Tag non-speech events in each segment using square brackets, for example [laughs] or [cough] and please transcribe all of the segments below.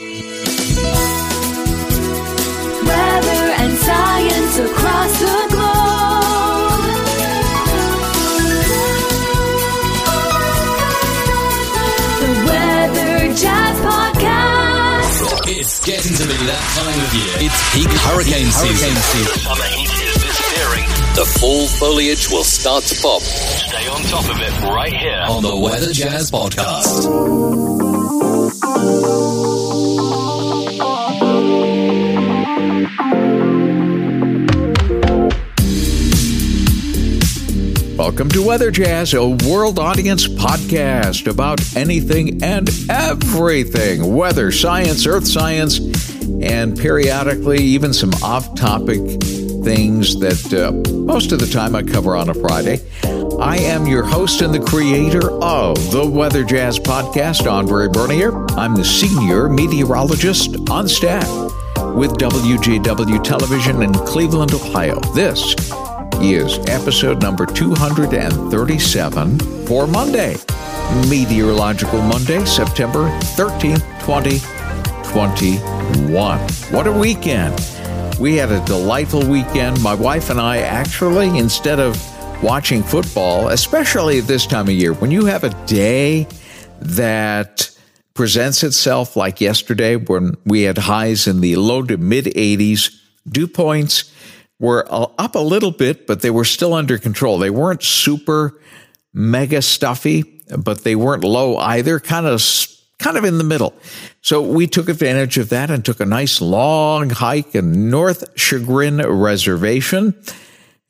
Weather and science across the globe. The Weather Jazz Podcast. It's getting to be that time of year. It's peak hurricane season. Summer heat is disappearing. The fall foliage will start to pop Stay on top of it right here. on the Weather Jazz Podcast. Welcome to Weather Jazz, a world audience podcast about anything and everything weather, science, earth science, and periodically even some off topic things that uh, most of the time I cover on a Friday. I am your host and the creator of the Weather Jazz podcast, Andre Bernier. I'm the senior meteorologist on staff with WJW Television in Cleveland, Ohio. This is episode number 237 for Monday, Meteorological Monday, September 13th, 2021. What a weekend! We had a delightful weekend. My wife and I actually, instead of watching football, especially at this time of year, when you have a day that presents itself like yesterday when we had highs in the low to mid 80s, dew points were up a little bit, but they were still under control. They weren't super mega stuffy, but they weren't low either, kind of kind of in the middle. So we took advantage of that and took a nice long hike in North Chagrin Reservation.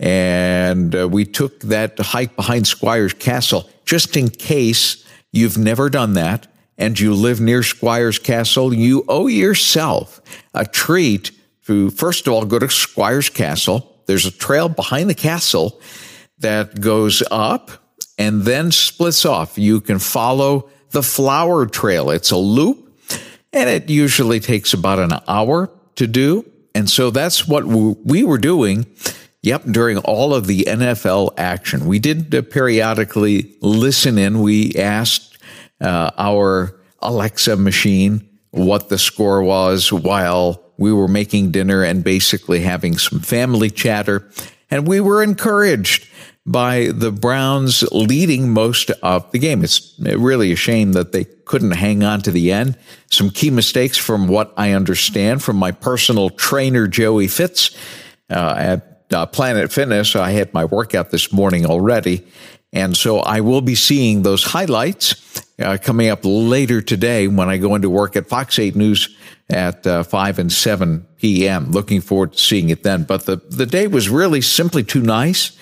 And uh, we took that hike behind Squires Castle just in case you've never done that and you live near Squires Castle, you owe yourself a treat to first of all go to Squires Castle. There's a trail behind the castle that goes up and then splits off. You can follow the flower trail. It's a loop and it usually takes about an hour to do. And so that's what we were doing. Yep, during all of the NFL action, we did periodically listen in. We asked uh, our Alexa machine what the score was while we were making dinner and basically having some family chatter. And we were encouraged by the Browns leading most of the game. It's really a shame that they couldn't hang on to the end. Some key mistakes from what I understand from my personal trainer, Joey Fitz, uh, uh, Planet Fitness. I had my workout this morning already. And so I will be seeing those highlights uh, coming up later today when I go into work at Fox 8 News at uh, 5 and 7 p.m. Looking forward to seeing it then. But the, the day was really simply too nice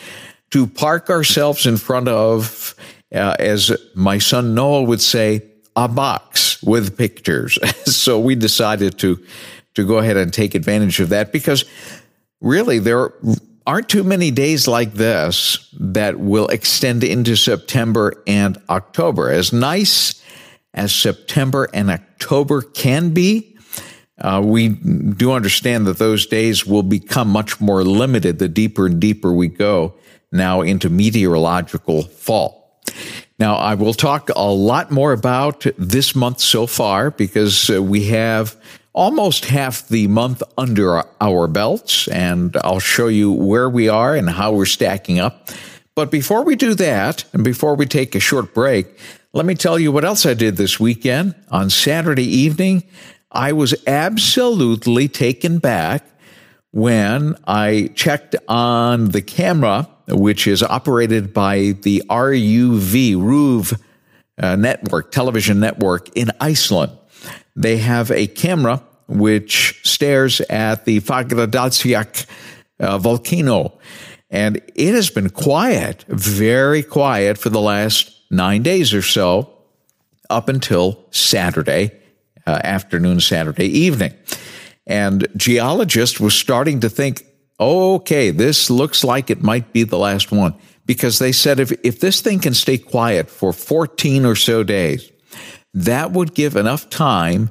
to park ourselves in front of, uh, as my son Noah would say, a box with pictures. [laughs] so we decided to, to go ahead and take advantage of that because really there aren't too many days like this that will extend into September and October. As nice as September and October can be, uh, we do understand that those days will become much more limited the deeper and deeper we go now into meteorological fall. Now, I will talk a lot more about this month so far because uh, we have almost half the month under our belts, and I'll show you where we are and how we're stacking up. But before we do that, and before we take a short break, let me tell you what else I did this weekend. On Saturday evening, I was absolutely taken back when I checked on the camera, which is operated by the RUV, RUV uh, network, television network in Iceland. They have a camera which stares at the Fagradalsfjall uh, volcano. And it has been quiet, very quiet for the last nine days or so, up until Saturday uh, afternoon, Saturday evening. And geologists were starting to think, okay, this looks like it might be the last one. Because they said if, if this thing can stay quiet for 14 or so days, that would give enough time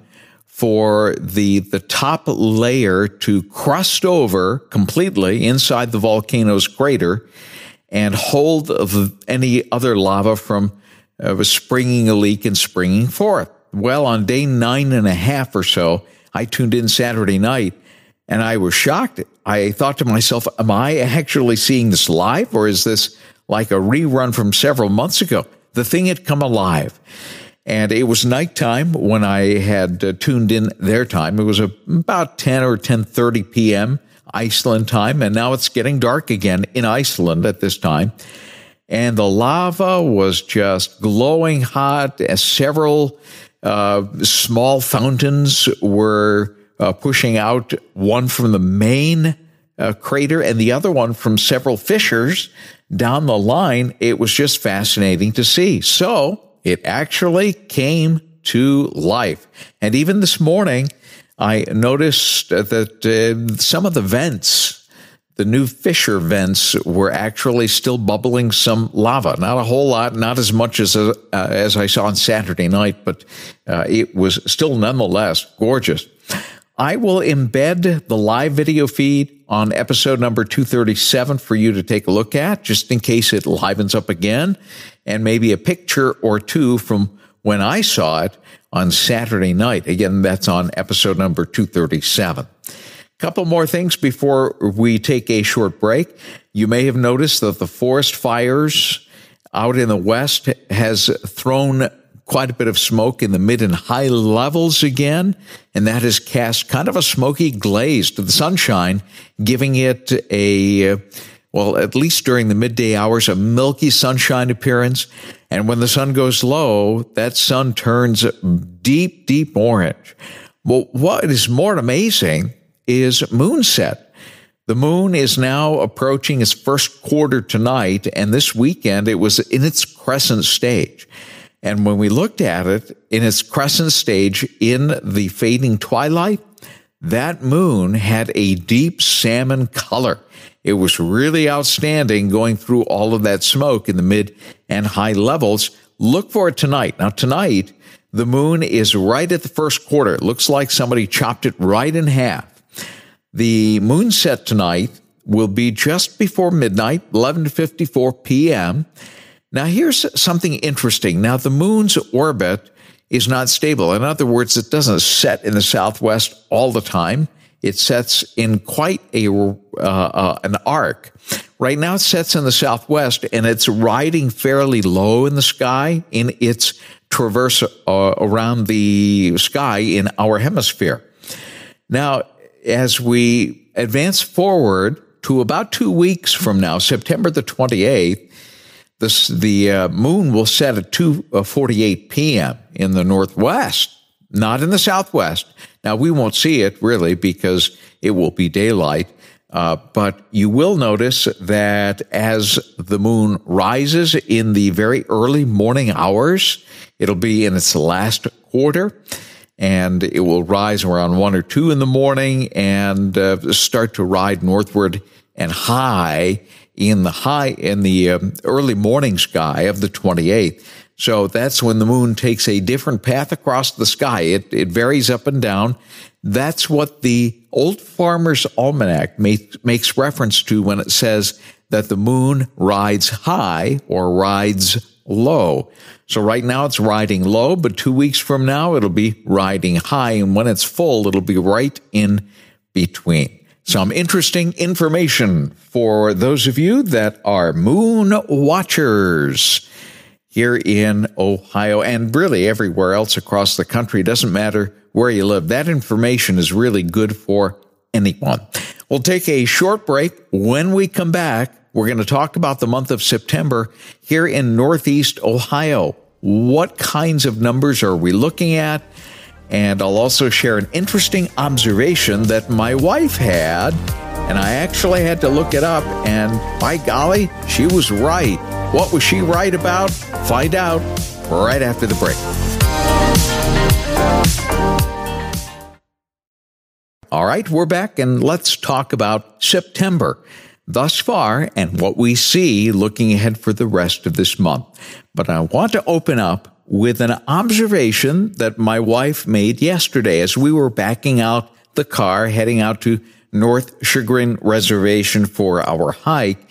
for the the top layer to crust over completely inside the volcano's crater and hold any other lava from uh, springing a leak and springing forth. Well, on day nine and a half or so, I tuned in Saturday night and I was shocked. I thought to myself, am I actually seeing this live or is this like a rerun from several months ago? The thing had come alive. And it was nighttime when I had uh, tuned in their time. It was about 10 or 10:30 p.m. Iceland time, and now it's getting dark again in Iceland at this time. And the lava was just glowing hot as several uh, small fountains were uh, pushing out, one from the main uh, crater and the other one from several fissures down the line. It was just fascinating to see. So it actually came to life. And even this morning, I noticed that uh, some of the vents, the new fissure vents, were actually still bubbling some lava. Not a whole lot, not as much as uh, as I saw on Saturday night, but uh, it was still nonetheless gorgeous. I will embed the live video feed on episode number 237 for you to take a look at, just in case it livens up again, and maybe a picture or two from when I saw it on Saturday night. Again, that's on episode number 237. Couple more things before we take a short break. You may have noticed that the forest fires out in the west has thrown quite a bit of smoke in the mid and high levels again, and that has cast kind of a smoky glaze to the sunshine, giving it a well, at least during the midday hours, a milky sunshine appearance. And when the sun goes low, that sun turns deep, deep orange. Well, what is more amazing is moonset. The moon is now approaching its first quarter tonight, and this weekend it was in its crescent stage. And when we looked at it in its crescent stage in the fading twilight, that moon had a deep salmon color. It was really outstanding going through all of that smoke in the mid and high levels. Look for it tonight. Now, tonight, the moon is right at the first quarter. It looks like somebody chopped it right in half. The moon set tonight will be just before midnight, 11 to 54 p.m. Now, here's something interesting. Now, the moon's orbit is not stable. In other words, it doesn't set in the southwest all the time. It sets in quite a uh, uh, an arc. Right now, it sets in the southwest, and it's riding fairly low in the sky in its traverse uh, around the sky in our hemisphere. Now, as we advance forward to about two weeks from now, September the twenty eighth, the uh, moon will set at two forty eight p.m. in the northwest not in the southwest. Now, we won't see it really because it will be daylight. Uh, but you will notice that as the moon rises in the very early morning hours, it'll be in its last quarter and it will rise around one or two in the morning and uh, start to ride northward and high in the high in the um, early morning sky of the 28th. So that's when the moon takes a different path across the sky. It, it varies up and down. That's what the Old Farmer's Almanac make, makes reference to when it says that the moon rides high or rides low. So right now it's riding low, but two weeks from now it'll be riding high. And when it's full, it'll be right in between. Some interesting information for those of you that are moon watchers here in Ohio and really everywhere else across the country. It doesn't matter where you live. That information is really good for anyone. We'll take a short break. When we come back, we're going to talk about the month of September here in Northeast Ohio. What kinds of numbers are we looking at? And I'll also share an interesting observation that my wife had, and I actually had to look it up, and by golly, she was right. What was she right about? Find out right after the break. All right, we're back and let's talk about September thus far and what we see looking ahead for the rest of this month. But I want to open up with an observation that my wife made yesterday as we were backing out the car heading out to North Chagrin Reservation for our hike.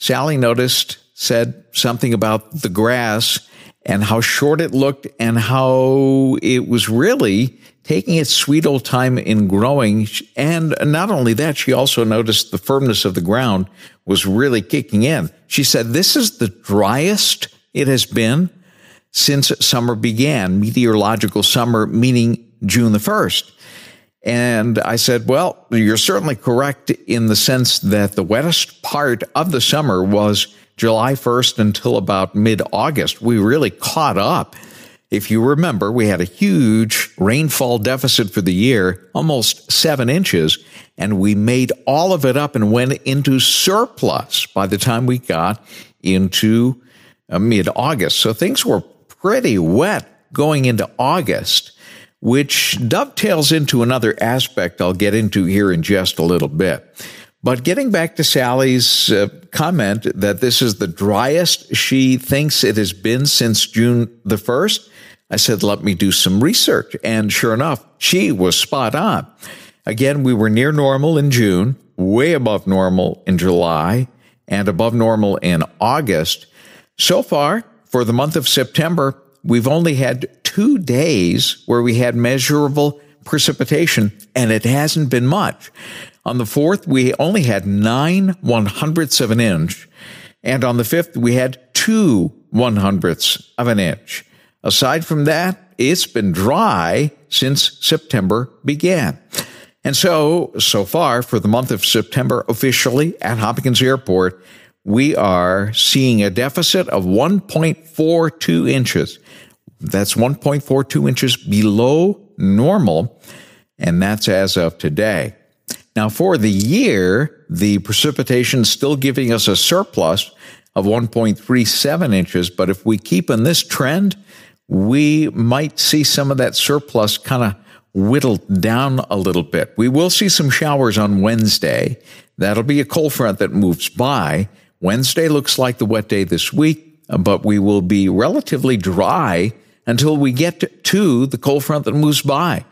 Sally noticed said something about the grass and how short it looked and how it was really taking its sweet old time in growing. And not only that, she also noticed the firmness of the ground was really kicking in. She said, this is the driest it has been since summer began, meteorological summer, meaning June the 1st. And I said, well, you're certainly correct in the sense that the wettest part of the summer was July 1st until about mid August. We really caught up. If you remember, we had a huge rainfall deficit for the year, almost seven inches, and we made all of it up and went into surplus by the time we got into uh, mid August. So things were pretty wet going into August, which dovetails into another aspect I'll get into here in just a little bit. But getting back to Sally's uh, comment that this is the driest she thinks it has been since June the 1st, I said, let me do some research. And sure enough, she was spot on. Again, we were near normal in June, way above normal in July, and above normal in August. So far, for the month of September, we've only had two days where we had measurable precipitation, and it hasn't been much. On the fourth, we only had nine one hundredths of an inch. And on the fifth, we had two one hundredths of an inch. Aside from that, it's been dry since September began. And so, so far for the month of September officially at Hopkins Airport, we are seeing a deficit of 1.42 inches. That's 1.42 inches below normal. And that's as of today. Now, for the year, the precipitation is still giving us a surplus of 1.37 inches. But if we keep in this trend, we might see some of that surplus kind of whittled down a little bit. We will see some showers on Wednesday. That'll be a cold front that moves by. Wednesday looks like the wet day this week, but we will be relatively dry until we get to the cold front that moves by.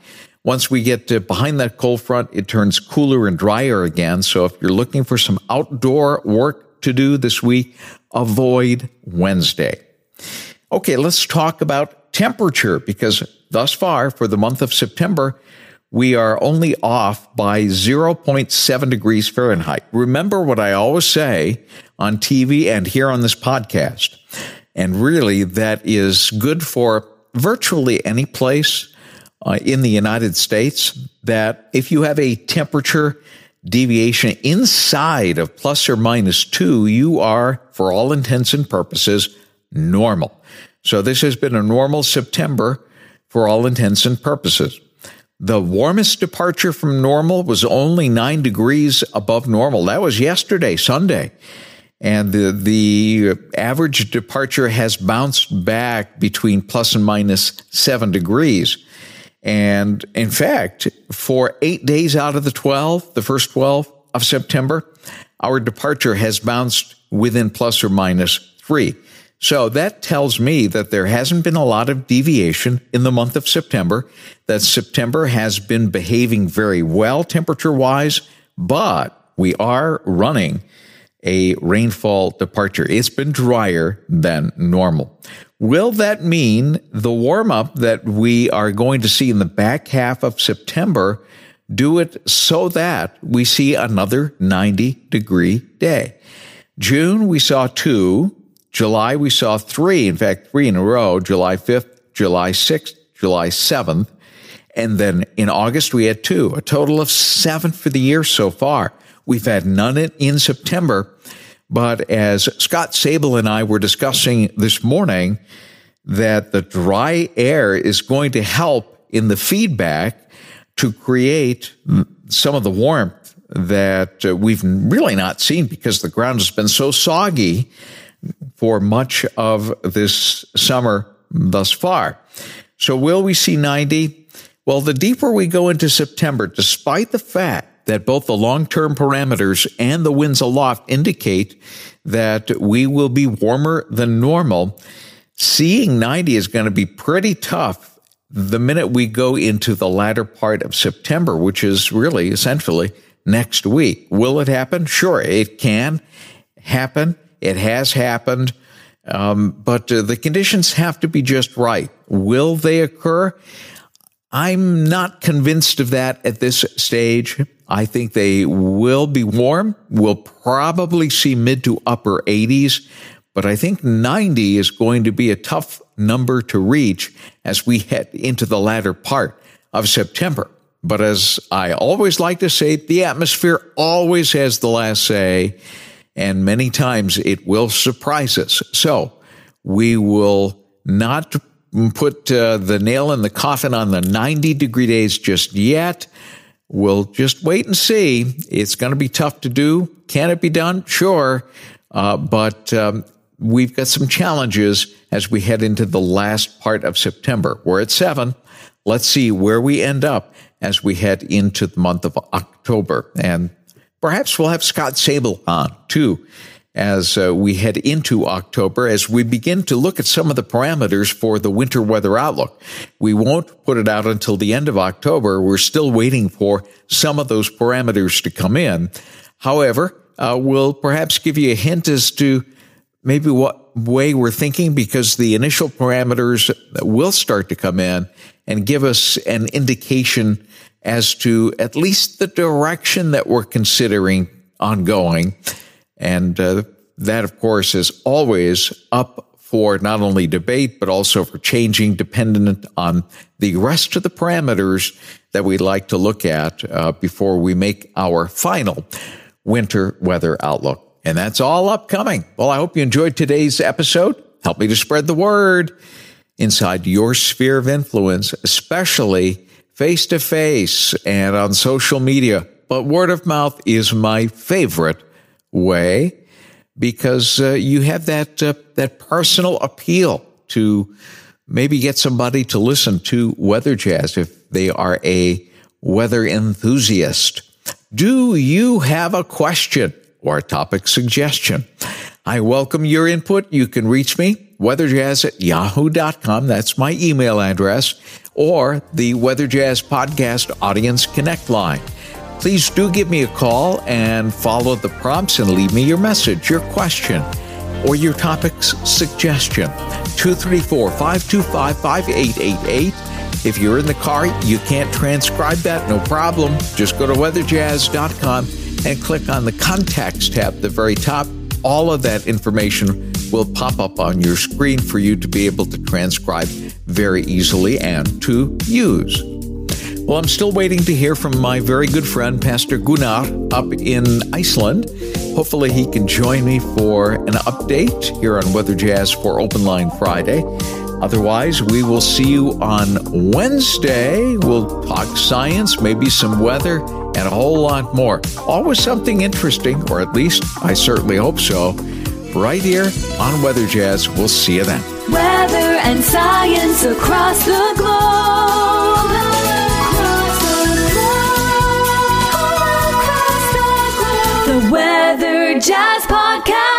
Once we get uh, behind that cold front, it turns cooler and drier again. So if you're looking for some outdoor work to do this week, avoid Wednesday. Okay, let's talk about temperature because thus far for the month of September, we are only off by 0.7 degrees Fahrenheit. Remember what I always say on TV and here on this podcast. And really, that is good for virtually any place uh, in the United States that if you have a temperature deviation inside of plus or minus two, you are, for all intents and purposes, normal. So this has been a normal September for all intents and purposes. The warmest departure from normal was only nine degrees above normal. That was yesterday, Sunday. And the, the average departure has bounced back between plus and minus seven degrees. And in fact, for eight days out of the 12, the first 12 of September, our departure has bounced within plus or minus three. So that tells me that there hasn't been a lot of deviation in the month of September, that September has been behaving very well temperature wise, but we are running a rainfall departure. It's been drier than normal. Will that mean the warm up that we are going to see in the back half of September do it so that we see another 90 degree day? June, we saw two. July, we saw three. In fact, three in a row. July 5th, July 6th, July 7th. And then in August, we had two, a total of seven for the year so far. We've had none in September. But as Scott Sabol and I were discussing this morning, that the dry air is going to help in the feedback to create some of the warmth that uh, we've really not seen because the ground has been so soggy for much of this summer thus far. So will we see 90? Well, the deeper we go into September, despite the fact that both the long term parameters and the winds aloft indicate that we will be warmer than normal. Seeing 90 is going to be pretty tough the minute we go into the latter part of September, which is really essentially next week. Will it happen? Sure, it can happen. It has happened. Um, but uh, the conditions have to be just right. Will they occur? I'm not convinced of that at this stage. I think they will be warm. We'll probably see mid to upper 80s, but I think 90 is going to be a tough number to reach as we head into the latter part of September. But as I always like to say, the atmosphere always has the last say, and many times it will surprise us. So we will not put uh, the nail in the coffin on the 90 degree days just yet. We'll just wait and see. It's going to be tough to do. Can it be done? Sure. Uh, but um, we've got some challenges as we head into the last part of September. We're at seven. Let's see where we end up as we head into the month of October. And perhaps we'll have Scott Sabol on too as uh, we head into October as we begin to look at some of the parameters for the winter weather outlook. We won't put it out until the end of October. We're still waiting for some of those parameters to come in. However, uh, we'll perhaps give you a hint as to maybe what way we're thinking because the initial parameters will start to come in and give us an indication as to at least the direction that we're considering ongoing. And uh, that, of course, is always up for not only debate, but also for changing dependent on the rest of the parameters that we'd like to look at uh, before we make our final winter weather outlook. And that's all upcoming. Well, I hope you enjoyed today's episode. Help me to spread the word inside your sphere of influence, especially face to face and on social media. But word of mouth is my favorite way because uh, you have that uh, that personal appeal to maybe get somebody to listen to weather jazz if they are a weather enthusiast. Do you have a question or a topic suggestion? I welcome your input. You can reach me, weatherjazz at yahoo.com. That's my email address, or the Weather Jazz Podcast Audience Connect line please do give me a call and follow the prompts and leave me your message, your question, or your topic's suggestion. 234 525 5888. If you're in the car, you can't transcribe that, no problem. Just go to weatherjazz.com and click on the contacts tab at the very top. All of that information will pop up on your screen for you to be able to transcribe very easily and to use. Well, I'm still waiting to hear from my very good friend, Pastor Gunnar, up in Iceland. Hopefully, he can join me for an update here on Weather Jazz for Open Line Friday. Otherwise, we will see you on Wednesday. We'll talk science, maybe some weather, and a whole lot more. Always something interesting, or at least I certainly hope so, right here on Weather Jazz. We'll see you then. Weather and science across the globe. Jazz Podcast.